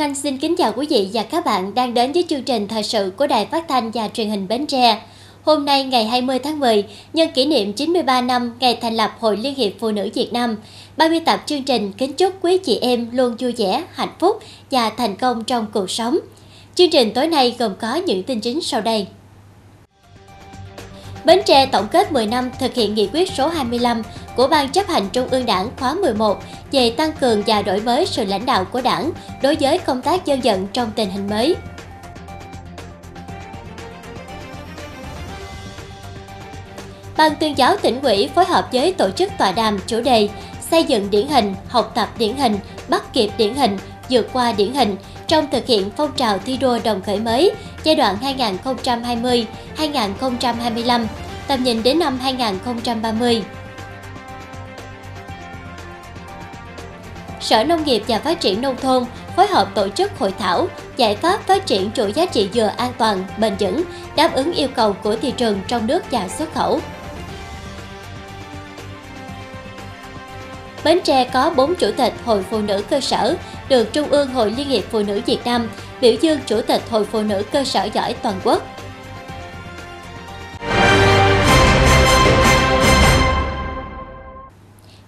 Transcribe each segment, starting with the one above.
Lan Anh xin kính chào quý vị và các bạn đang đến với chương trình thời sự của Đài Phát thanh và Truyền hình Bến Tre. Hôm nay ngày 20 tháng 10, nhân kỷ niệm 93 năm ngày thành lập Hội Liên hiệp Phụ nữ Việt Nam, 30 tập chương trình kính chúc quý chị em luôn vui vẻ, hạnh phúc và thành công trong cuộc sống. Chương trình tối nay gồm có những tin chính sau đây. Bến Tre tổng kết 10 năm thực hiện nghị quyết số 25 của Ban chấp hành Trung ương Đảng khóa 11 về tăng cường và đổi mới sự lãnh đạo của Đảng đối với công tác dân vận trong tình hình mới. Ban tuyên giáo tỉnh ủy phối hợp với tổ chức tọa đàm chủ đề xây dựng điển hình, học tập điển hình, bắt kịp điển hình, vượt qua điển hình trong thực hiện phong trào thi đua đồng khởi mới giai đoạn 2020-2025, tầm nhìn đến năm 2030. Sở Nông nghiệp và Phát triển Nông thôn phối hợp tổ chức hội thảo giải pháp phát triển chuỗi giá trị dừa an toàn, bền vững, đáp ứng yêu cầu của thị trường trong nước và xuất khẩu. Bến Tre có 4 chủ tịch Hội Phụ nữ cơ sở được Trung ương Hội Liên hiệp Phụ nữ Việt Nam biểu dương Chủ tịch Hội Phụ nữ cơ sở giỏi toàn quốc.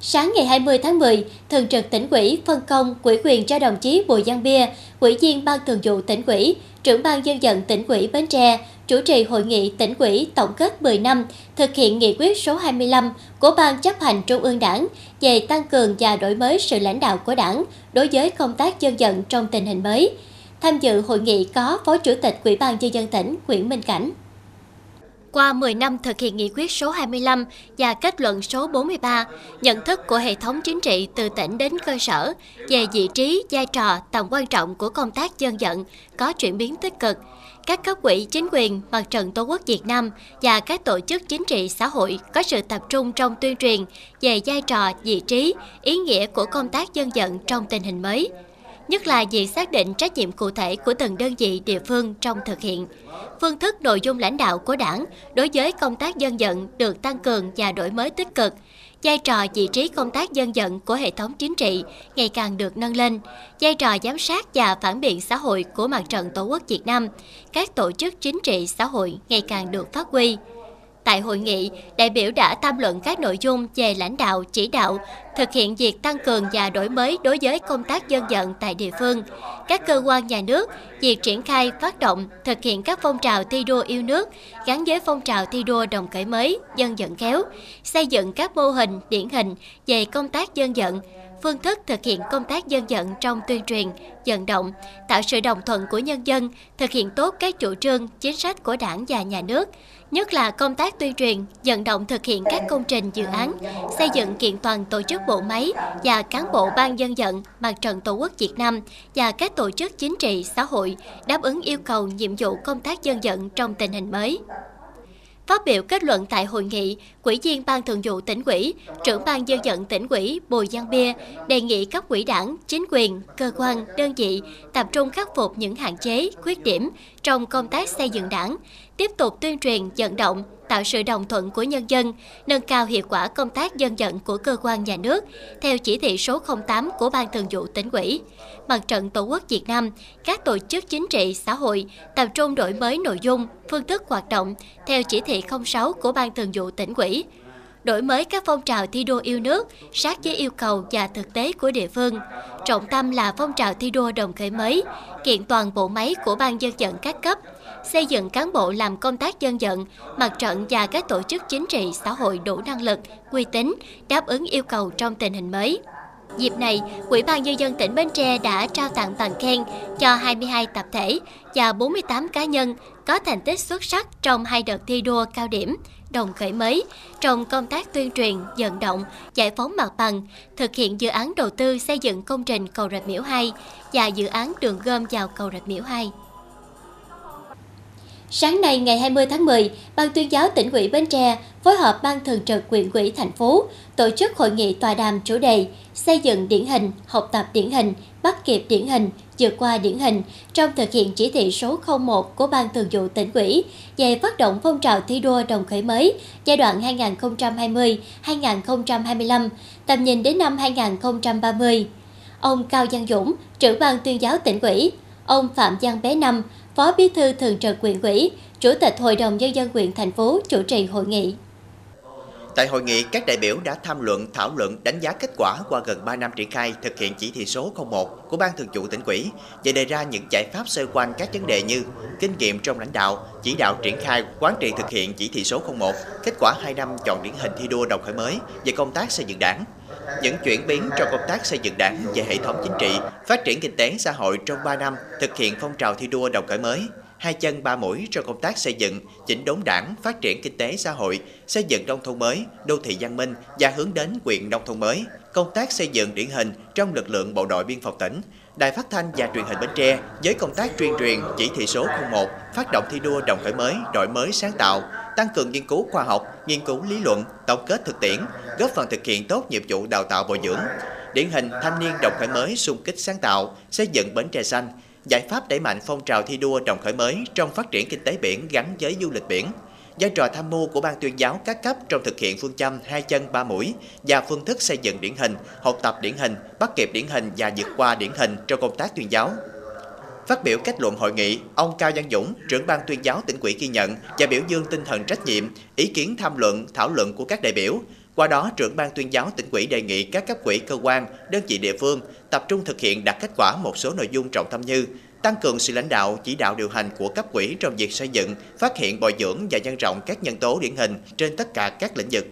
Sáng ngày 20 tháng 10, Thường trực tỉnh ủy phân công quỹ quyền cho đồng chí Bùi Giang Bia, ủy viên Ban Thường vụ tỉnh ủy, trưởng ban dân vận tỉnh ủy Bến Tre, chủ trì hội nghị tỉnh ủy tổng kết 10 năm thực hiện nghị quyết số 25 của Ban chấp hành Trung ương Đảng về tăng cường và đổi mới sự lãnh đạo của Đảng đối với công tác dân vận trong tình hình mới. Tham dự hội nghị có Phó Chủ tịch Ủy ban nhân dân tỉnh Nguyễn Minh Cảnh. Qua 10 năm thực hiện nghị quyết số 25 và kết luận số 43, nhận thức của hệ thống chính trị từ tỉnh đến cơ sở về vị trí, vai trò, tầm quan trọng của công tác dân vận có chuyển biến tích cực. Các cấp quỹ chính quyền, mặt trận Tổ quốc Việt Nam và các tổ chức chính trị xã hội có sự tập trung trong tuyên truyền về vai trò, vị trí, ý nghĩa của công tác dân vận trong tình hình mới nhất là việc xác định trách nhiệm cụ thể của từng đơn vị địa phương trong thực hiện. Phương thức nội dung lãnh đạo của đảng đối với công tác dân vận được tăng cường và đổi mới tích cực, vai trò vị trí công tác dân vận của hệ thống chính trị ngày càng được nâng lên, vai trò giám sát và phản biện xã hội của mặt trận Tổ quốc Việt Nam, các tổ chức chính trị xã hội ngày càng được phát huy. Tại hội nghị, đại biểu đã tham luận các nội dung về lãnh đạo, chỉ đạo, thực hiện việc tăng cường và đổi mới đối với công tác dân vận tại địa phương, các cơ quan nhà nước, việc triển khai, phát động, thực hiện các phong trào thi đua yêu nước gắn với phong trào thi đua đồng khởi mới, dân vận khéo, xây dựng các mô hình, điển hình về công tác dân vận, phương thức thực hiện công tác dân vận trong tuyên truyền, vận động, tạo sự đồng thuận của nhân dân, thực hiện tốt các chủ trương, chính sách của đảng và nhà nước, nhất là công tác tuyên truyền, vận động thực hiện các công trình dự án, xây dựng kiện toàn tổ chức bộ máy và cán bộ ban dân vận, mặt trận tổ quốc Việt Nam và các tổ chức chính trị xã hội đáp ứng yêu cầu nhiệm vụ công tác dân vận trong tình hình mới. Phát biểu kết luận tại hội nghị, Quỹ viên Ban Thường vụ tỉnh ủy, trưởng Ban dân vận tỉnh ủy Bùi Giang Bia đề nghị các quỹ đảng, chính quyền, cơ quan, đơn vị tập trung khắc phục những hạn chế, khuyết điểm trong công tác xây dựng đảng, tiếp tục tuyên truyền, vận động, tạo sự đồng thuận của nhân dân, nâng cao hiệu quả công tác dân vận của cơ quan nhà nước, theo chỉ thị số 08 của Ban Thường vụ tỉnh ủy. Mặt trận Tổ quốc Việt Nam, các tổ chức chính trị, xã hội tập trung đổi mới nội dung, phương thức hoạt động theo chỉ thị 06 của Ban Thường vụ tỉnh ủy đổi mới các phong trào thi đua yêu nước sát với yêu cầu và thực tế của địa phương. Trọng tâm là phong trào thi đua đồng khởi mới, kiện toàn bộ máy của ban dân vận các cấp, xây dựng cán bộ làm công tác dân vận, mặt trận và các tổ chức chính trị xã hội đủ năng lực, uy tín, đáp ứng yêu cầu trong tình hình mới. Dịp này, Ủy ban Nhân dân tỉnh Bến Tre đã trao tặng bằng khen cho 22 tập thể và 48 cá nhân có thành tích xuất sắc trong hai đợt thi đua cao điểm, đồng khởi mới trong công tác tuyên truyền, vận động, giải phóng mặt bằng, thực hiện dự án đầu tư xây dựng công trình cầu Rạch Miễu 2 và dự án đường gom vào cầu Rạch Miễu 2. Sáng nay ngày 20 tháng 10, Ban tuyên giáo tỉnh ủy Bến Tre phối hợp Ban thường trực huyện ủy thành phố tổ chức hội nghị tòa đàm chủ đề xây dựng điển hình, học tập điển hình, bắt kịp điển hình, vượt qua điển hình trong thực hiện chỉ thị số 01 của Ban thường vụ tỉnh ủy về phát động phong trào thi đua đồng khởi mới giai đoạn 2020-2025, tầm nhìn đến năm 2030. ông Cao Giang Dũng, trưởng ban tuyên giáo tỉnh ủy, ông Phạm Giang Bé Năm, Phó Bí thư Thường trực huyện ủy, Chủ tịch Hội đồng Nhân dân huyện thành phố chủ trì hội nghị. Tại hội nghị, các đại biểu đã tham luận, thảo luận, đánh giá kết quả qua gần 3 năm triển khai thực hiện chỉ thị số 01 của Ban Thường vụ tỉnh ủy và đề ra những giải pháp xoay quanh các vấn đề như kinh nghiệm trong lãnh đạo, chỉ đạo triển khai, quán trị thực hiện chỉ thị số 01, kết quả 2 năm chọn điển hình thi đua đồng khởi mới về công tác xây dựng đảng, những chuyển biến trong công tác xây dựng đảng về hệ thống chính trị, phát triển kinh tế xã hội trong 3 năm thực hiện phong trào thi đua đồng khởi mới, hai chân ba mũi trong công tác xây dựng, chỉnh đốn đảng, phát triển kinh tế xã hội, xây dựng nông thôn mới, đô thị văn minh và hướng đến quyền nông thôn mới, công tác xây dựng điển hình trong lực lượng bộ đội biên phòng tỉnh, Đài Phát thanh và Truyền hình Bến Tre với công tác tuyên truyền chỉ thị số 01 phát động thi đua đồng khởi mới, đổi mới sáng tạo, tăng cường nghiên cứu khoa học, nghiên cứu lý luận, tổng kết thực tiễn, góp phần thực hiện tốt nhiệm vụ đào tạo bồi dưỡng. Điển hình thanh niên đồng khởi mới xung kích sáng tạo, xây dựng Bến Tre xanh, giải pháp đẩy mạnh phong trào thi đua đồng khởi mới trong phát triển kinh tế biển gắn với du lịch biển, vai trò tham mưu của ban tuyên giáo các cấp trong thực hiện phương châm hai chân ba mũi và phương thức xây dựng điển hình, học tập điển hình, bắt kịp điển hình và vượt qua điển hình trong công tác tuyên giáo. Phát biểu kết luận hội nghị, ông Cao Văn Dũng, trưởng ban tuyên giáo tỉnh ủy ghi nhận và biểu dương tinh thần trách nhiệm, ý kiến tham luận, thảo luận của các đại biểu, qua đó, trưởng ban tuyên giáo tỉnh ủy đề nghị các cấp quỹ cơ quan, đơn vị địa phương tập trung thực hiện đạt kết quả một số nội dung trọng tâm như tăng cường sự lãnh đạo, chỉ đạo điều hành của cấp quỹ trong việc xây dựng, phát hiện bồi dưỡng và nhân rộng các nhân tố điển hình trên tất cả các lĩnh vực.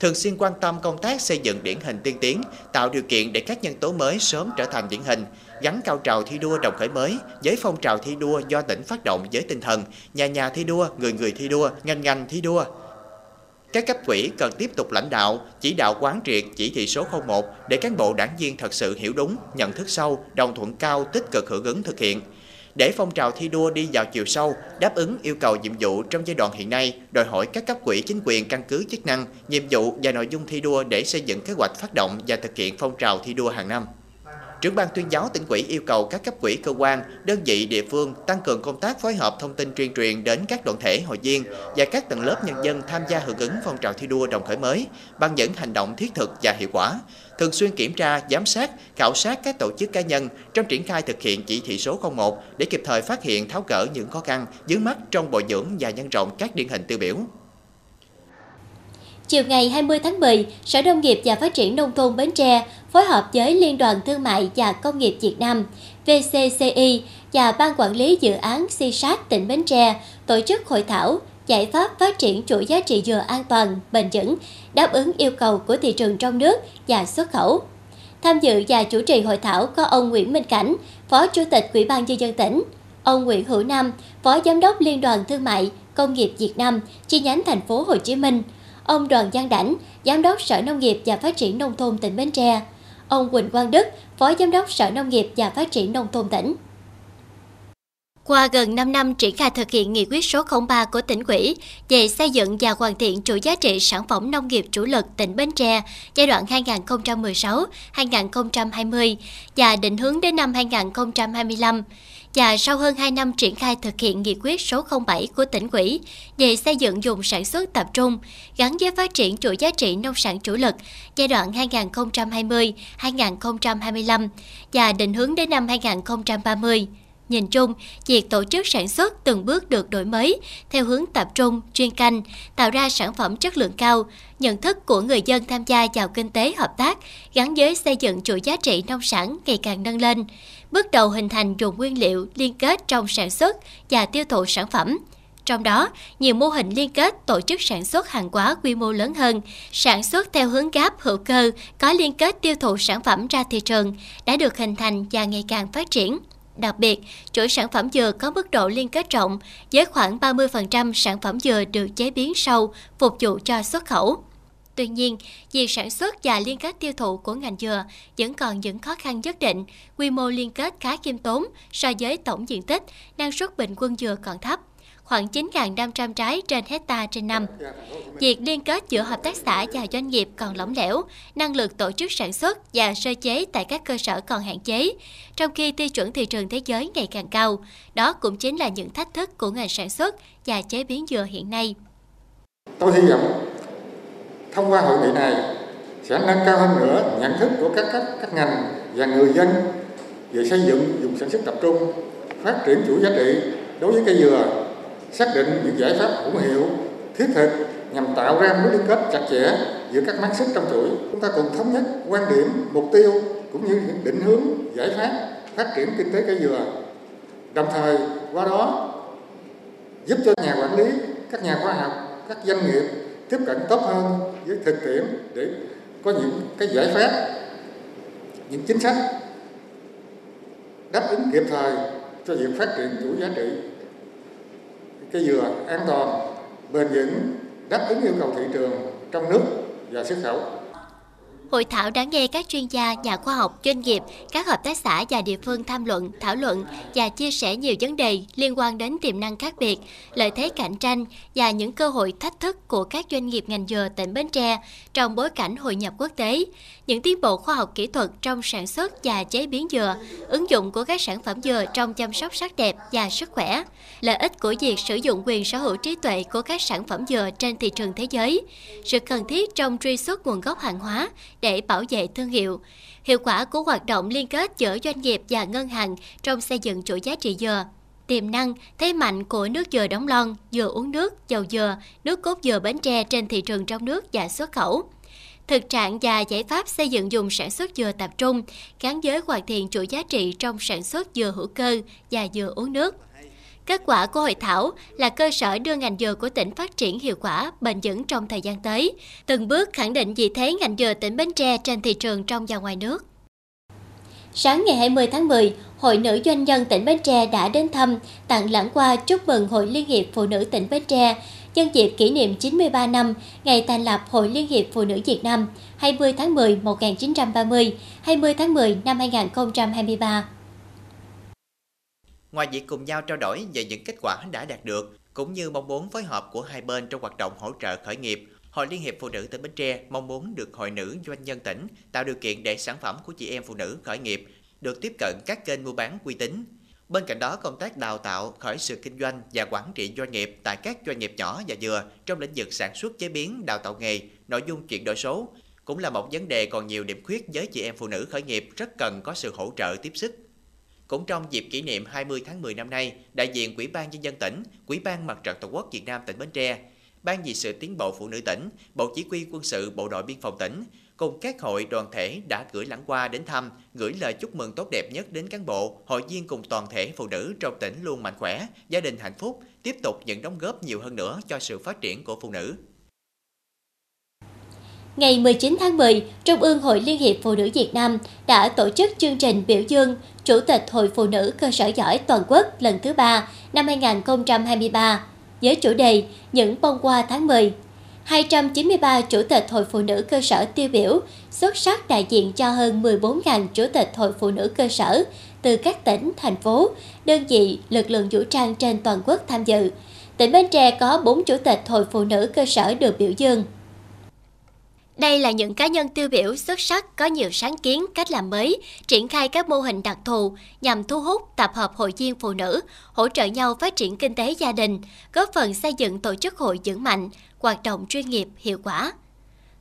Thường xuyên quan tâm công tác xây dựng điển hình tiên tiến, tạo điều kiện để các nhân tố mới sớm trở thành điển hình, gắn cao trào thi đua đồng khởi mới với phong trào thi đua do tỉnh phát động với tinh thần nhà nhà thi đua, người người thi đua, ngành ngành thi đua, các cấp quỹ cần tiếp tục lãnh đạo, chỉ đạo quán triệt chỉ thị số 01 để cán bộ đảng viên thật sự hiểu đúng, nhận thức sâu, đồng thuận cao, tích cực hưởng ứng thực hiện. Để phong trào thi đua đi vào chiều sâu, đáp ứng yêu cầu nhiệm vụ trong giai đoạn hiện nay, đòi hỏi các cấp quỹ chính quyền căn cứ chức năng, nhiệm vụ và nội dung thi đua để xây dựng kế hoạch phát động và thực hiện phong trào thi đua hàng năm. Trưởng ban tuyên giáo tỉnh ủy yêu cầu các cấp quỹ cơ quan, đơn vị địa phương tăng cường công tác phối hợp thông tin tuyên truyền đến các đoàn thể hội viên và các tầng lớp nhân dân tham gia hưởng ứng phong trào thi đua đồng khởi mới bằng những hành động thiết thực và hiệu quả. Thường xuyên kiểm tra, giám sát, khảo sát các tổ chức cá nhân trong triển khai thực hiện chỉ thị số 01 để kịp thời phát hiện tháo gỡ những khó khăn, vướng mắt trong bồi dưỡng và nhân rộng các điển hình tiêu biểu. Chiều ngày 20 tháng 10, Sở Nông nghiệp và Phát triển Nông thôn Bến Tre phối hợp với Liên đoàn Thương mại và Công nghiệp Việt Nam VCCI và Ban Quản lý Dự án SISAT tỉnh Bến Tre tổ chức hội thảo giải pháp phát triển chuỗi giá trị dừa an toàn, bền vững, đáp ứng yêu cầu của thị trường trong nước và xuất khẩu. Tham dự và chủ trì hội thảo có ông Nguyễn Minh Cảnh, Phó Chủ tịch Ủy ban nhân dân tỉnh, ông Nguyễn Hữu Nam, Phó Giám đốc Liên đoàn Thương mại Công nghiệp Việt Nam chi nhánh thành phố Hồ Chí Minh, ông Đoàn Giang Đảnh, Giám đốc Sở Nông nghiệp và Phát triển Nông thôn tỉnh Bến Tre, ông Quỳnh Quang Đức, Phó Giám đốc Sở Nông nghiệp và Phát triển Nông thôn tỉnh. Qua gần 5 năm triển khai thực hiện nghị quyết số 03 của tỉnh ủy về xây dựng và hoàn thiện chuỗi giá trị sản phẩm nông nghiệp chủ lực tỉnh Bến Tre giai đoạn 2016-2020 và định hướng đến năm 2025, và sau hơn 2 năm triển khai thực hiện nghị quyết số 07 của tỉnh ủy về xây dựng dùng sản xuất tập trung gắn với phát triển chuỗi giá trị nông sản chủ lực giai đoạn 2020-2025 và định hướng đến năm 2030. Nhìn chung, việc tổ chức sản xuất từng bước được đổi mới theo hướng tập trung, chuyên canh, tạo ra sản phẩm chất lượng cao, nhận thức của người dân tham gia vào kinh tế hợp tác gắn với xây dựng chuỗi giá trị nông sản ngày càng nâng lên, bước đầu hình thành dùng nguyên liệu liên kết trong sản xuất và tiêu thụ sản phẩm. Trong đó, nhiều mô hình liên kết tổ chức sản xuất hàng hóa quy mô lớn hơn, sản xuất theo hướng gáp hữu cơ, có liên kết tiêu thụ sản phẩm ra thị trường đã được hình thành và ngày càng phát triển. Đặc biệt, chuỗi sản phẩm dừa có mức độ liên kết rộng, với khoảng 30% sản phẩm dừa được chế biến sâu, phục vụ cho xuất khẩu. Tuy nhiên, việc sản xuất và liên kết tiêu thụ của ngành dừa vẫn còn những khó khăn nhất định, quy mô liên kết khá khiêm tốn so với tổng diện tích, năng suất bình quân dừa còn thấp khoảng 9.500 trái trên hecta trên năm. Việc liên kết giữa hợp tác xã và doanh nghiệp còn lỏng lẻo, năng lực tổ chức sản xuất và sơ chế tại các cơ sở còn hạn chế, trong khi tiêu chuẩn thị trường thế giới ngày càng cao. Đó cũng chính là những thách thức của ngành sản xuất và chế biến dừa hiện nay. Tôi hy vọng thông qua hội nghị này sẽ nâng cao hơn nữa nhận thức của các cấp, các ngành và người dân về xây dựng dùng sản xuất tập trung, phát triển chuỗi giá trị đối với cây dừa, xác định những giải pháp hữu hiệu, thiết thực nhằm tạo ra mối liên kết chặt chẽ giữa các mắt xích trong chuỗi. Chúng ta cùng thống nhất quan điểm, mục tiêu cũng như những định hướng giải pháp phát triển kinh tế cây dừa. Đồng thời qua đó giúp cho nhà quản lý, các nhà khoa học, các doanh nghiệp tiếp cận tốt hơn với thực tiễn để có những cái giải pháp, những chính sách đáp ứng kịp thời cho việc phát triển chuỗi giá trị cây dừa an toàn, bền vững, đáp ứng yêu cầu thị trường trong nước và xuất khẩu. Hội thảo đã nghe các chuyên gia, nhà khoa học, doanh nghiệp, các hợp tác xã và địa phương tham luận, thảo luận và chia sẻ nhiều vấn đề liên quan đến tiềm năng khác biệt, lợi thế cạnh tranh và những cơ hội thách thức của các doanh nghiệp ngành dừa tỉnh Bến Tre trong bối cảnh hội nhập quốc tế, những tiến bộ khoa học kỹ thuật trong sản xuất và chế biến dừa, ứng dụng của các sản phẩm dừa trong chăm sóc sắc đẹp và sức khỏe, lợi ích của việc sử dụng quyền sở hữu trí tuệ của các sản phẩm dừa trên thị trường thế giới, sự cần thiết trong truy xuất nguồn gốc hàng hóa để bảo vệ thương hiệu. Hiệu quả của hoạt động liên kết giữa doanh nghiệp và ngân hàng trong xây dựng chuỗi giá trị dừa. Tiềm năng, thế mạnh của nước dừa đóng lon, dừa uống nước, dầu dừa, nước cốt dừa Bến Tre trên thị trường trong nước và xuất khẩu. Thực trạng và giải pháp xây dựng dùng sản xuất dừa tập trung gắn với hoàn thiện chuỗi giá trị trong sản xuất dừa hữu cơ và dừa uống nước. Kết quả của hội thảo là cơ sở đưa ngành dừa của tỉnh phát triển hiệu quả, bền vững trong thời gian tới, từng bước khẳng định vị thế ngành dừa tỉnh Bến Tre trên thị trường trong và ngoài nước. Sáng ngày 20 tháng 10, Hội Nữ Doanh nhân tỉnh Bến Tre đã đến thăm, tặng lãng hoa chúc mừng Hội Liên hiệp Phụ nữ tỉnh Bến Tre nhân dịp kỷ niệm 93 năm ngày thành lập Hội Liên hiệp Phụ nữ Việt Nam 20 tháng 10 1930, 20 tháng 10 năm 2023. Ngoài việc cùng nhau trao đổi về những kết quả đã đạt được, cũng như mong muốn phối hợp của hai bên trong hoạt động hỗ trợ khởi nghiệp, Hội Liên hiệp Phụ nữ tỉnh Bến Tre mong muốn được Hội nữ doanh nhân tỉnh tạo điều kiện để sản phẩm của chị em phụ nữ khởi nghiệp được tiếp cận các kênh mua bán uy tín. Bên cạnh đó, công tác đào tạo, khởi sự kinh doanh và quản trị doanh nghiệp tại các doanh nghiệp nhỏ và vừa trong lĩnh vực sản xuất chế biến, đào tạo nghề, nội dung chuyển đổi số cũng là một vấn đề còn nhiều điểm khuyết với chị em phụ nữ khởi nghiệp rất cần có sự hỗ trợ tiếp sức. Cũng trong dịp kỷ niệm 20 tháng 10 năm nay, đại diện Quỹ ban Nhân dân tỉnh, Quỹ ban Mặt trận Tổ quốc Việt Nam tỉnh Bến Tre, Ban vì sự tiến bộ phụ nữ tỉnh, Bộ Chỉ huy quân sự Bộ đội Biên phòng tỉnh, cùng các hội đoàn thể đã gửi lãng qua đến thăm, gửi lời chúc mừng tốt đẹp nhất đến cán bộ, hội viên cùng toàn thể phụ nữ trong tỉnh luôn mạnh khỏe, gia đình hạnh phúc, tiếp tục những đóng góp nhiều hơn nữa cho sự phát triển của phụ nữ. Ngày 19 tháng 10, Trung ương Hội Liên hiệp Phụ nữ Việt Nam đã tổ chức chương trình biểu dương Chủ tịch Hội Phụ nữ cơ sở giỏi toàn quốc lần thứ ba năm 2023 với chủ đề Những bông hoa tháng 10. 293 chủ tịch Hội Phụ nữ cơ sở tiêu biểu, xuất sắc đại diện cho hơn 14.000 chủ tịch Hội Phụ nữ cơ sở từ các tỉnh, thành phố, đơn vị, lực lượng vũ trang trên toàn quốc tham dự. Tỉnh Bến Tre có 4 chủ tịch Hội Phụ nữ cơ sở được biểu dương. Đây là những cá nhân tiêu biểu xuất sắc có nhiều sáng kiến, cách làm mới, triển khai các mô hình đặc thù nhằm thu hút, tập hợp hội viên phụ nữ, hỗ trợ nhau phát triển kinh tế gia đình, góp phần xây dựng tổ chức hội vững mạnh, hoạt động chuyên nghiệp, hiệu quả.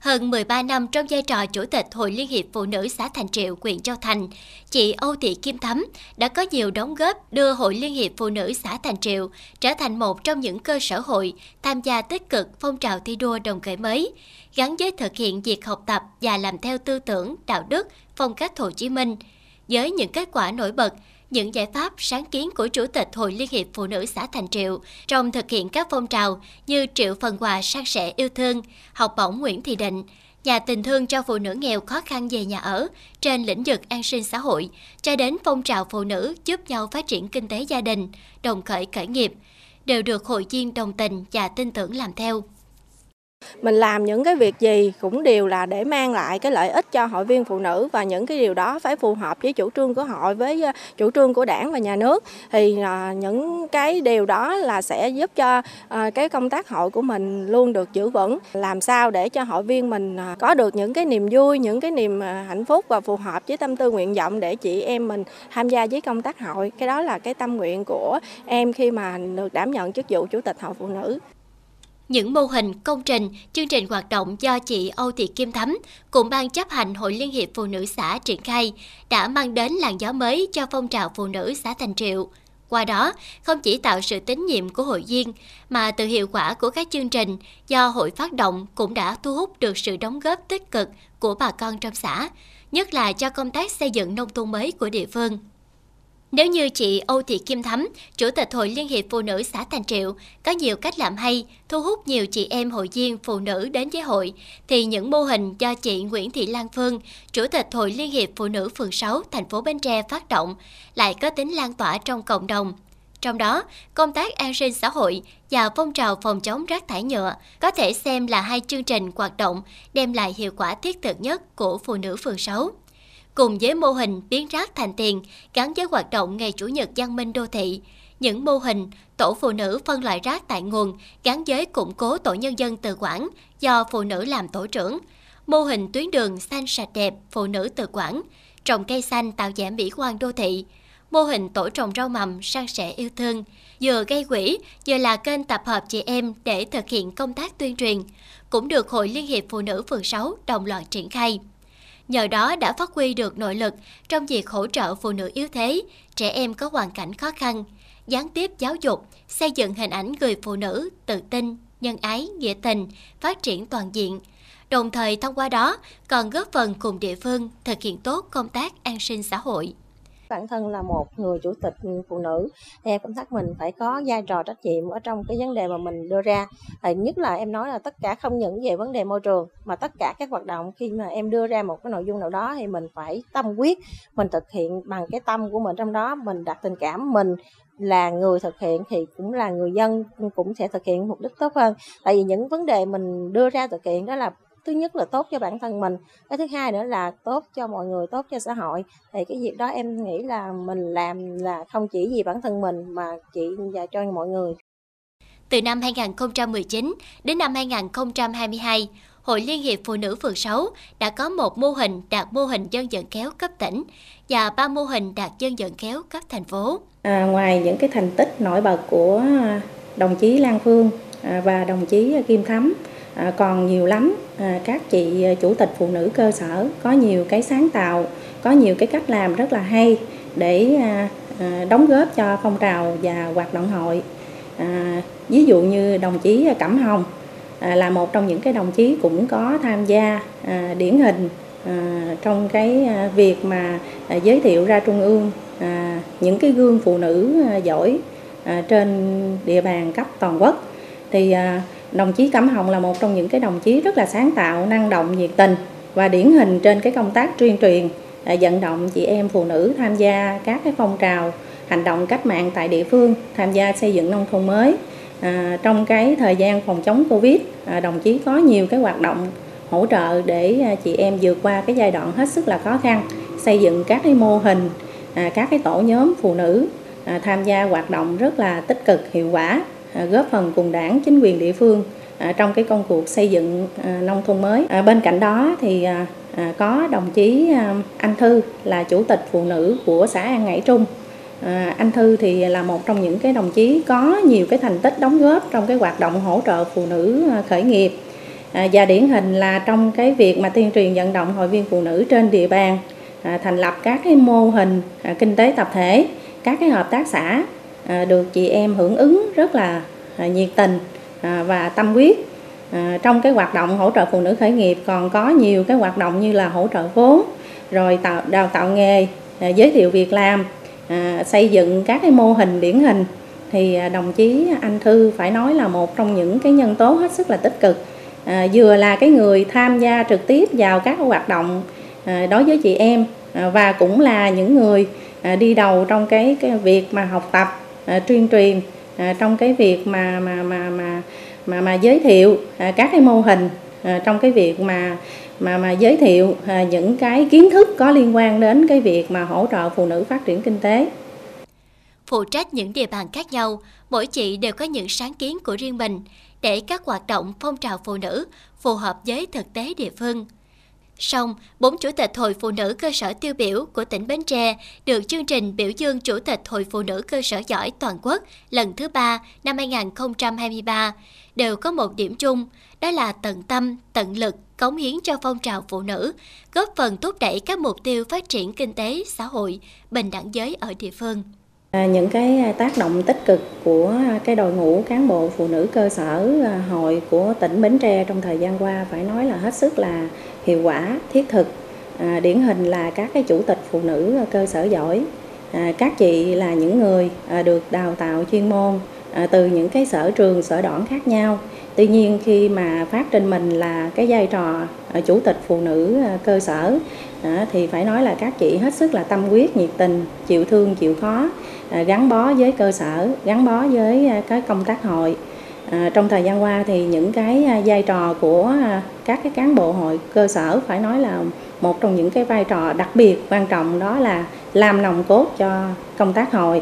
Hơn 13 năm trong vai trò Chủ tịch Hội Liên hiệp Phụ nữ xã Thành Triệu, huyện Châu Thành, chị Âu Thị Kim Thắm đã có nhiều đóng góp đưa Hội Liên hiệp Phụ nữ xã Thành Triệu trở thành một trong những cơ sở hội tham gia tích cực phong trào thi đua đồng khởi mới, gắn với thực hiện việc học tập và làm theo tư tưởng, đạo đức, phong cách Hồ Chí Minh. Với những kết quả nổi bật, những giải pháp sáng kiến của Chủ tịch Hội Liên hiệp Phụ nữ xã Thành Triệu trong thực hiện các phong trào như triệu phần quà sang sẻ yêu thương, học bổng Nguyễn Thị Định, nhà tình thương cho phụ nữ nghèo khó khăn về nhà ở trên lĩnh vực an sinh xã hội, cho đến phong trào phụ nữ giúp nhau phát triển kinh tế gia đình, đồng khởi khởi nghiệp, đều được hội viên đồng tình và tin tưởng làm theo. Mình làm những cái việc gì cũng đều là để mang lại cái lợi ích cho hội viên phụ nữ và những cái điều đó phải phù hợp với chủ trương của hội, với ờ, chủ trương của đảng và nhà nước. Thì ờ, những cái điều đó là sẽ giúp cho ờ, cái công tác hội của mình luôn được giữ vững. Làm sao để cho hội viên mình có được những cái niềm vui, những cái niềm hạnh phúc và phù hợp với tâm tư nguyện vọng để chị em mình tham gia với công tác hội. Cái đó là cái tâm nguyện của em khi mà được đảm nhận chức vụ chủ tịch hội phụ nữ. Những mô hình, công trình, chương trình hoạt động do chị Âu Thị Kim Thắm cùng Ban chấp hành Hội Liên hiệp Phụ nữ xã triển khai đã mang đến làn gió mới cho phong trào phụ nữ xã Thành Triệu. Qua đó, không chỉ tạo sự tín nhiệm của hội viên, mà từ hiệu quả của các chương trình do hội phát động cũng đã thu hút được sự đóng góp tích cực của bà con trong xã, nhất là cho công tác xây dựng nông thôn mới của địa phương. Nếu như chị Âu Thị Kim Thắm, Chủ tịch Hội Liên hiệp Phụ nữ xã Thành Triệu, có nhiều cách làm hay, thu hút nhiều chị em hội viên phụ nữ đến với hội, thì những mô hình do chị Nguyễn Thị Lan Phương, Chủ tịch Hội Liên hiệp Phụ nữ phường 6, thành phố Bến Tre phát động, lại có tính lan tỏa trong cộng đồng. Trong đó, công tác an sinh xã hội và phong trào phòng chống rác thải nhựa có thể xem là hai chương trình hoạt động đem lại hiệu quả thiết thực nhất của phụ nữ phường 6 cùng với mô hình biến rác thành tiền gắn với hoạt động ngày Chủ nhật văn minh đô thị. Những mô hình tổ phụ nữ phân loại rác tại nguồn gắn với củng cố tổ nhân dân tự quản do phụ nữ làm tổ trưởng. Mô hình tuyến đường xanh sạch đẹp phụ nữ tự quản, trồng cây xanh tạo giảm mỹ quan đô thị. Mô hình tổ trồng rau mầm san sẻ yêu thương, vừa gây quỹ vừa là kênh tập hợp chị em để thực hiện công tác tuyên truyền, cũng được Hội Liên hiệp Phụ nữ phường 6 đồng loạt triển khai nhờ đó đã phát huy được nội lực trong việc hỗ trợ phụ nữ yếu thế, trẻ em có hoàn cảnh khó khăn, gián tiếp giáo dục, xây dựng hình ảnh người phụ nữ tự tin, nhân ái, nghĩa tình, phát triển toàn diện. Đồng thời thông qua đó còn góp phần cùng địa phương thực hiện tốt công tác an sinh xã hội bản thân là một người chủ tịch phụ nữ, thì em cảm giác mình phải có vai trò trách nhiệm ở trong cái vấn đề mà mình đưa ra. Thì nhất là em nói là tất cả không những về vấn đề môi trường, mà tất cả các hoạt động khi mà em đưa ra một cái nội dung nào đó thì mình phải tâm quyết, mình thực hiện bằng cái tâm của mình trong đó, mình đặt tình cảm, mình là người thực hiện thì cũng là người dân, cũng sẽ thực hiện mục đích tốt hơn. Tại vì những vấn đề mình đưa ra thực hiện đó là thứ nhất là tốt cho bản thân mình cái thứ hai nữa là tốt cho mọi người tốt cho xã hội thì cái việc đó em nghĩ là mình làm là không chỉ vì bản thân mình mà chị và cho mọi người từ năm 2019 đến năm 2022, Hội Liên hiệp Phụ nữ phường 6 đã có một mô hình đạt mô hình dân vận kéo cấp tỉnh và ba mô hình đạt dân vận kéo cấp thành phố. À, ngoài những cái thành tích nổi bật của đồng chí Lan Phương à, và đồng chí Kim Thắm À, còn nhiều lắm. À, các chị à, chủ tịch phụ nữ cơ sở có nhiều cái sáng tạo, có nhiều cái cách làm rất là hay để đóng góp cho phong trào và hoạt động hội. Ví dụ như đồng chí Cẩm Hồng là một trong những cái đồng chí cũng có tham gia điển hình trong cái việc mà giới thiệu ra trung ương những cái gương phụ nữ giỏi trên địa bàn cấp toàn quốc. Thì đồng chí Cẩm Hồng là một trong những cái đồng chí rất là sáng tạo, năng động, nhiệt tình và điển hình trên cái công tác tuyên truyền à, vận động chị em phụ nữ tham gia các cái phong trào hành động cách mạng tại địa phương, tham gia xây dựng nông thôn mới. À, trong cái thời gian phòng chống Covid, à, đồng chí có nhiều cái hoạt động hỗ trợ để à, chị em vượt qua cái giai đoạn hết sức là khó khăn, xây dựng các cái mô hình, à, các cái tổ nhóm phụ nữ à, tham gia hoạt động rất là tích cực hiệu quả À, góp phần cùng đảng, chính quyền địa phương à, trong cái công cuộc xây dựng à, nông thôn mới. Bên cạnh đó thì có đồng chí Anh Thư là chủ tịch phụ nữ của xã An Ngãi Trung. Anh Thư thì là một trong những cái đồng chí có nhiều cái thành tích đóng góp trong cái hoạt động hỗ trợ phụ nữ khởi nghiệp và điển hình là trong cái việc mà tuyên truyền vận động hội viên phụ nữ trên địa bàn thành lập các cái mô hình kinh tế tập thể, các cái hợp tác xã À, được chị em hưởng ứng rất là à, nhiệt tình à, và tâm huyết. Trong cái hoạt động hỗ trợ phụ nữ khởi nghiệp còn có nhiều cái hoạt động như là hỗ trợ vốn rồi tạo đào tạo nghề giới thiệu việc làm xây dựng các cái mô hình điển hình. Thì đồng chí anh thư phải nói là một trong những cái nhân tố hết sức là tích cực. À, vừa là cái người tham gia trực tiếp vào các hoạt động à, đối với chị em à, và cũng là những người à, đi đầu trong cái, cái việc mà học tập À, tuyên truyền à, trong cái việc mà mà mà mà mà, mà giới thiệu à, các cái mô hình à, trong cái việc mà mà mà giới thiệu à, những cái kiến thức có liên quan đến cái việc mà hỗ trợ phụ nữ phát triển kinh tế. Phụ trách những địa bàn khác nhau, mỗi chị đều có những sáng kiến của riêng mình để các hoạt động phong trào phụ nữ phù hợp với thực tế địa phương. Song, bốn chủ tịch Hội Phụ nữ cơ sở tiêu biểu của tỉnh Bến Tre được chương trình biểu dương Chủ tịch Hội Phụ nữ cơ sở giỏi toàn quốc lần thứ ba năm 2023 đều có một điểm chung, đó là tận tâm, tận lực, cống hiến cho phong trào phụ nữ, góp phần thúc đẩy các mục tiêu phát triển kinh tế, xã hội, bình đẳng giới ở địa phương. À, những cái à, tác động tích cực của cái đội ngũ cán bộ phụ nữ cơ sở à, hội của tỉnh Bến Tre trong thời gian qua phải nói là hết sức là hiệu quả, thiết thực. À, điển hình là các cái chủ tịch phụ nữ à, cơ sở giỏi. À, các chị là những người à, được đào tạo chuyên môn à, từ những cái sở trường, sở đoạn khác nhau. Tuy nhiên khi mà phát trên mình là cái vai trò à, chủ tịch phụ nữ à, cơ sở à, thì phải nói là các chị hết sức là tâm huyết, nhiệt tình, chịu thương, chịu khó, à, gắn bó với cơ sở, gắn bó với à, cái công tác hội. À, trong thời gian qua thì những cái à, vai trò của à, các cái cán bộ hội cơ sở phải nói là một trong những cái vai trò đặc biệt quan trọng đó là làm nòng cốt cho công tác hội.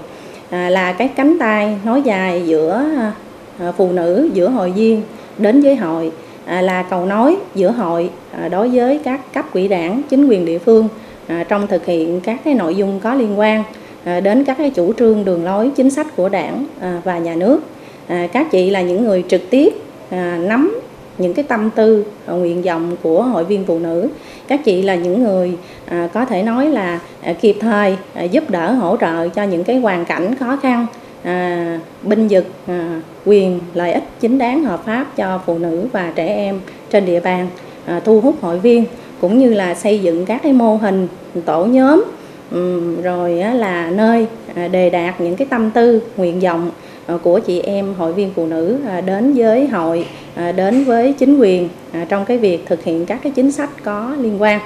À, là cái cánh tay nối dài giữa à, phụ nữ giữa hội viên đến với hội. À, là cầu nối giữa hội à, đối với các cấp quỹ đảng chính quyền địa phương à, trong thực hiện các cái nội dung có liên quan à, đến các cái chủ trương đường lối chính sách của đảng à, và nhà nước à, các chị là những người trực tiếp à, nắm những cái tâm tư nguyện vọng của hội viên phụ nữ. Các chị là những người à, có thể nói là à, kịp thời à, giúp đỡ hỗ trợ cho những cái hoàn cảnh khó khăn à, binh vực à, quyền lợi ích chính đáng hợp pháp cho phụ nữ và trẻ em trên địa bàn à, thu hút hội viên cũng như là xây dựng các cái mô hình tổ nhóm rồi là nơi à, đề đạt những cái tâm tư nguyện vọng À, của chị em hội viên phụ nữ à, đến với hội à, đến với chính quyền trong cái việc thực hiện các cái chính sách có liên quan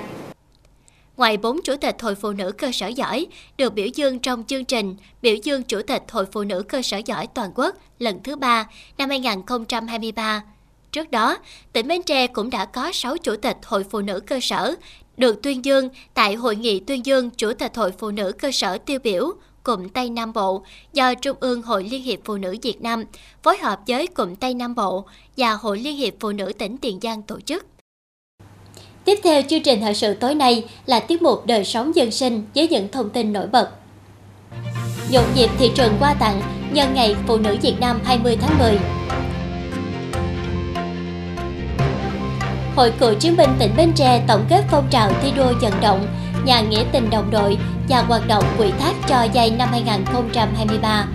Ngoài bốn chủ tịch Hội Phụ nữ cơ sở giỏi được biểu dương trong chương trình biểu dương Chủ tịch Hội Phụ nữ cơ sở giỏi toàn quốc lần thứ ba năm 2023. Trước đó, tỉnh Bến Tre cũng đã có 6 chủ tịch Hội Phụ nữ cơ sở được tuyên dương tại Hội nghị tuyên dương Chủ tịch Hội Phụ nữ cơ sở tiêu biểu cụm Tây Nam Bộ do Trung ương Hội Liên hiệp Phụ nữ Việt Nam phối hợp với cụm Tây Nam Bộ và Hội Liên hiệp Phụ nữ tỉnh Tiền Giang tổ chức. Tiếp theo chương trình thời sự tối nay là tiết mục đời sống dân sinh với những thông tin nổi bật. Nhộn nhịp thị trường qua tặng nhân ngày Phụ nữ Việt Nam 20 tháng 10. Hội cựu chiến binh tỉnh Bến Tre tổng kết phong trào thi đua vận động, nhà nghĩa tình đồng đội và hoạt động quỹ thác cho dây năm 2023.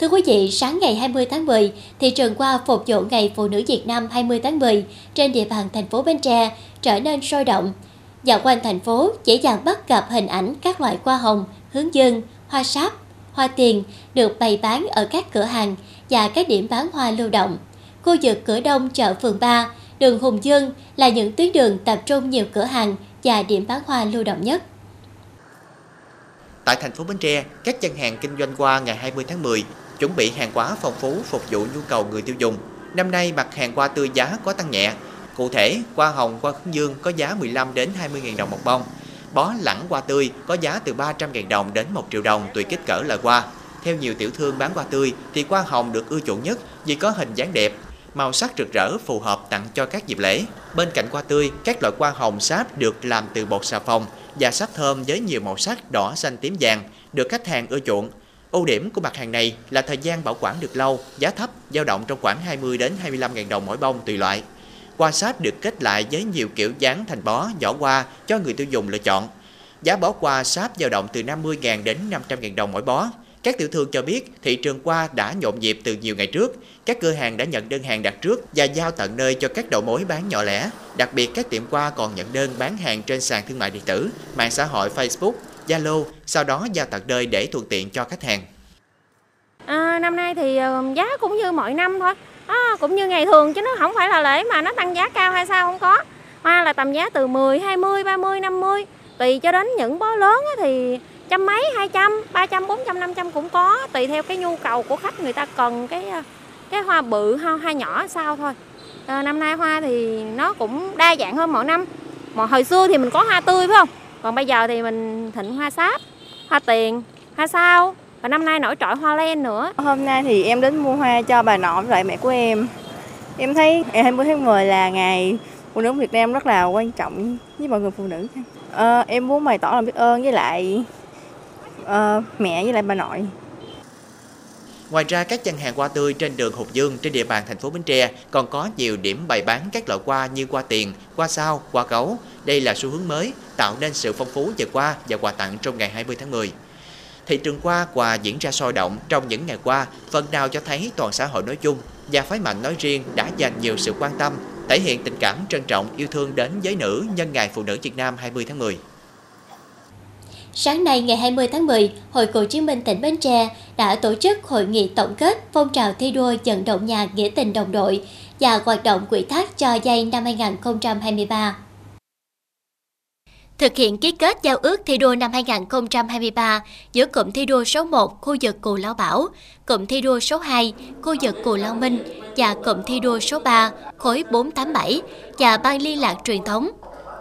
Thưa quý vị, sáng ngày 20 tháng 10, thị trường qua phục vụ Ngày Phụ nữ Việt Nam 20 tháng 10 trên địa bàn thành phố Bến Tre trở nên sôi động. Dạo quanh thành phố dễ dàng bắt gặp hình ảnh các loại hoa hồng, hướng dương, hoa sáp, hoa tiền được bày bán ở các cửa hàng và các điểm bán hoa lưu động. Khu vực cửa đông chợ phường 3, đường Hùng Dương là những tuyến đường tập trung nhiều cửa hàng và điểm bán hoa lưu động nhất. Tại thành phố Bến Tre, các gian hàng kinh doanh hoa ngày 20 tháng 10 chuẩn bị hàng hóa phong phú phục vụ nhu cầu người tiêu dùng. Năm nay mặt hàng hoa tươi giá có tăng nhẹ. Cụ thể, hoa hồng, hoa hướng dương có giá 15 đến 20 000 đồng một bông. Bó lẳng hoa tươi có giá từ 300 000 đồng đến 1 triệu đồng tùy kích cỡ loại hoa. Theo nhiều tiểu thương bán hoa tươi thì hoa hồng được ưa chuộng nhất vì có hình dáng đẹp, màu sắc rực rỡ phù hợp tặng cho các dịp lễ. Bên cạnh hoa tươi, các loại hoa hồng sáp được làm từ bột xà phòng và sáp thơm với nhiều màu sắc đỏ, xanh, tím, vàng được khách hàng ưa chuộng. Ưu điểm của mặt hàng này là thời gian bảo quản được lâu, giá thấp, dao động trong khoảng 20 đến 25 000 đồng mỗi bông tùy loại. Hoa sáp được kết lại với nhiều kiểu dáng thành bó, vỏ hoa cho người tiêu dùng lựa chọn. Giá bó hoa sáp dao động từ 50.000 đến 500.000 đồng mỗi bó. Các tiểu thương cho biết thị trường hoa đã nhộn nhịp từ nhiều ngày trước. Các cửa hàng đã nhận đơn hàng đặt trước và giao tận nơi cho các đầu mối bán nhỏ lẻ. Đặc biệt các tiệm hoa còn nhận đơn bán hàng trên sàn thương mại điện tử, mạng xã hội Facebook, Zalo, sau đó giao tận nơi để thuận tiện cho khách hàng. À, năm nay thì ờ, giá cũng như mọi năm thôi, à, cũng như ngày thường chứ nó không phải là lễ mà nó tăng giá cao hay sao không có. Hoa là tầm giá từ 10, 20, 30, 50, tùy cho đến những bó lớn thì trăm mấy, hai trăm, ba trăm, bốn trăm, năm trăm cũng có, tùy theo cái nhu cầu của khách người ta cần cái ờ, cái hoa bự, hoa, hoa nhỏ sao thôi. À, năm nay hoa thì nó cũng đa dạng hơn mọi năm. Mà hồi xưa thì mình có hoa tươi phải không? còn bây giờ thì mình thịnh hoa sáp hoa tiền hoa sao và năm nay nổi trội hoa len nữa hôm nay thì em đến mua hoa cho bà nội và mẹ của em em thấy ngày 20 tháng 10 là ngày phụ nữ Việt Nam rất là quan trọng với mọi người phụ nữ à, em muốn bày tỏ lòng biết ơn với lại uh, mẹ với lại bà nội Ngoài ra, các gian hàng hoa tươi trên đường Hùng Dương trên địa bàn thành phố Bến Tre còn có nhiều điểm bày bán các loại hoa như hoa tiền, hoa sao, hoa gấu. Đây là xu hướng mới, tạo nên sự phong phú về hoa và quà tặng trong ngày 20 tháng 10. Thị trường hoa quà diễn ra sôi động trong những ngày qua, phần nào cho thấy toàn xã hội nói chung và phái mạnh nói riêng đã dành nhiều sự quan tâm, thể hiện tình cảm trân trọng yêu thương đến giới nữ nhân ngày Phụ nữ Việt Nam 20 tháng 10. Sáng nay ngày 20 tháng 10, Hội Cựu chiến binh tỉnh Bến Tre đã tổ chức hội nghị tổng kết phong trào thi đua vận động nhà nghĩa tình đồng đội và hoạt động quỹ thác cho dây năm 2023. Thực hiện ký kết giao ước thi đua năm 2023 giữa cụm thi đua số 1 khu vực Cù Lao Bảo, cụm thi đua số 2 khu vực Cù Lao Minh và cụm thi đua số 3 khối 487 và ban liên lạc truyền thống.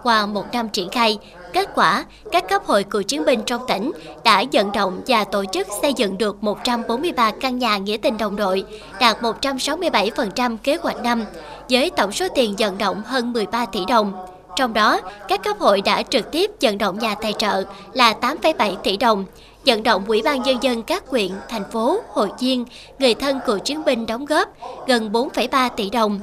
Qua một năm triển khai, Kết quả, các cấp hội cựu chiến binh trong tỉnh đã vận động và tổ chức xây dựng được 143 căn nhà nghĩa tình đồng đội, đạt 167% kế hoạch năm, với tổng số tiền vận động hơn 13 tỷ đồng. Trong đó, các cấp hội đã trực tiếp vận động nhà tài trợ là 8,7 tỷ đồng, vận động Ủy ban Nhân dân các huyện, thành phố, hội viên, người thân cựu chiến binh đóng góp gần 4,3 tỷ đồng.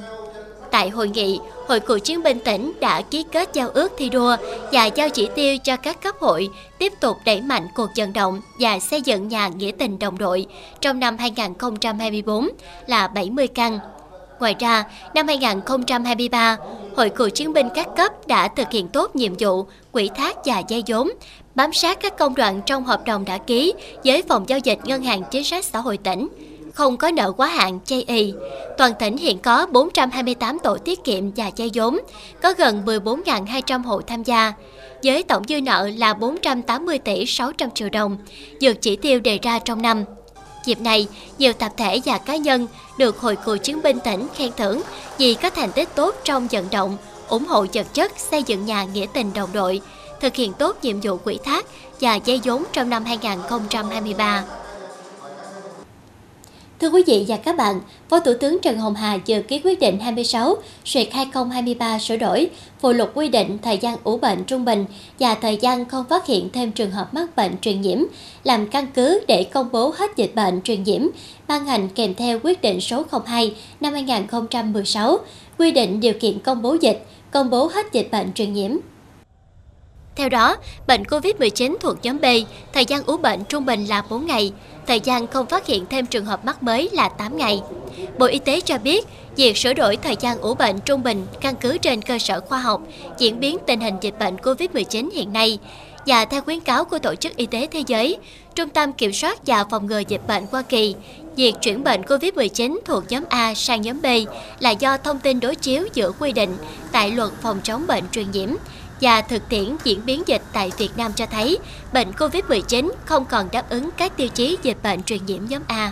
Tại hội nghị, Hội cựu chiến binh tỉnh đã ký kết giao ước thi đua và giao chỉ tiêu cho các cấp hội tiếp tục đẩy mạnh cuộc vận động và xây dựng nhà nghĩa tình đồng đội trong năm 2024 là 70 căn. Ngoài ra, năm 2023, Hội cựu chiến binh các cấp đã thực hiện tốt nhiệm vụ quỹ thác và dây vốn, bám sát các công đoạn trong hợp đồng đã ký với Phòng Giao dịch Ngân hàng Chính sách Xã hội tỉnh, không có nợ quá hạn chay y. Toàn tỉnh hiện có 428 tổ tiết kiệm và chay vốn, có gần 14.200 hộ tham gia, với tổng dư nợ là 480 tỷ 600 triệu đồng, vượt chỉ tiêu đề ra trong năm. Dịp này, nhiều tập thể và cá nhân được Hội cựu chiến binh tỉnh khen thưởng vì có thành tích tốt trong vận động, ủng hộ vật chất xây dựng nhà nghĩa tình đồng đội, thực hiện tốt nhiệm vụ quỹ thác và dây vốn trong năm 2023. Thưa quý vị và các bạn, Phó Thủ tướng Trần Hồng Hà vừa ký quyết định 26 suyệt 2023 sửa đổi, phụ lục quy định thời gian ủ bệnh trung bình và thời gian không phát hiện thêm trường hợp mắc bệnh truyền nhiễm, làm căn cứ để công bố hết dịch bệnh truyền nhiễm, ban hành kèm theo quyết định số 02 năm 2016, quy định điều kiện công bố dịch, công bố hết dịch bệnh truyền nhiễm. Theo đó, bệnh COVID-19 thuộc nhóm B, thời gian ủ bệnh trung bình là 4 ngày, thời gian không phát hiện thêm trường hợp mắc mới là 8 ngày. Bộ Y tế cho biết, việc sửa đổi thời gian ủ bệnh trung bình căn cứ trên cơ sở khoa học, diễn biến tình hình dịch bệnh COVID-19 hiện nay, và theo khuyến cáo của Tổ chức Y tế Thế giới, Trung tâm Kiểm soát và Phòng ngừa Dịch bệnh Hoa Kỳ, việc chuyển bệnh COVID-19 thuộc nhóm A sang nhóm B là do thông tin đối chiếu giữa quy định tại luật phòng chống bệnh truyền nhiễm và thực tiễn diễn biến dịch tại Việt Nam cho thấy bệnh COVID-19 không còn đáp ứng các tiêu chí dịch bệnh truyền nhiễm nhóm A.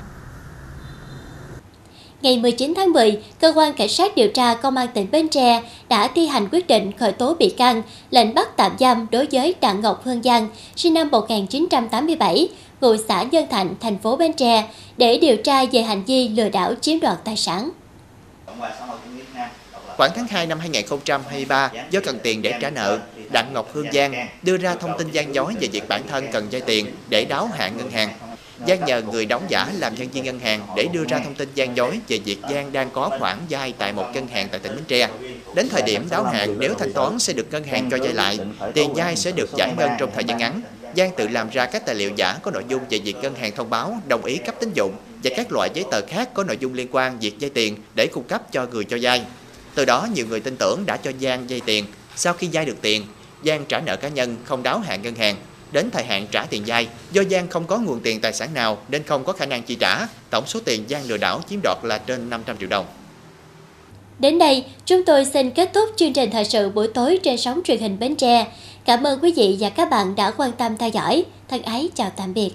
Ngày 19 tháng 10, Cơ quan Cảnh sát điều tra Công an tỉnh Bến Tre đã thi hành quyết định khởi tố bị can, lệnh bắt tạm giam đối với Đặng Ngọc Hương Giang, sinh năm 1987, ngụ xã Nhân Thạnh, thành phố Bến Tre, để điều tra về hành vi lừa đảo chiếm đoạt tài sản. Khoảng tháng 2 năm 2023, do cần tiền để trả nợ, Đặng Ngọc Hương Giang đưa ra thông tin gian dối về việc bản thân cần vay tiền để đáo hạn ngân hàng. Giang nhờ người đóng giả làm nhân viên ngân hàng để đưa ra thông tin gian dối về việc Giang đang có khoản vay tại một ngân hàng tại tỉnh Bến Tre. Đến thời điểm đáo hạn, nếu thanh toán sẽ được ngân hàng cho vay lại, tiền vay sẽ được giải ngân trong thời gian ngắn. Giang tự làm ra các tài liệu giả có nội dung về việc ngân hàng thông báo đồng ý cấp tín dụng và các loại giấy tờ khác có nội dung liên quan việc vay tiền để cung cấp cho người cho vay. Từ đó nhiều người tin tưởng đã cho Giang dây tiền. Sau khi dây được tiền, Giang trả nợ cá nhân không đáo hạn ngân hàng. Đến thời hạn trả tiền dây do Giang không có nguồn tiền tài sản nào nên không có khả năng chi trả, tổng số tiền Giang lừa đảo chiếm đoạt là trên 500 triệu đồng. Đến đây, chúng tôi xin kết thúc chương trình thời sự buổi tối trên sóng truyền hình Bến Tre. Cảm ơn quý vị và các bạn đã quan tâm theo dõi. Thân ái chào tạm biệt.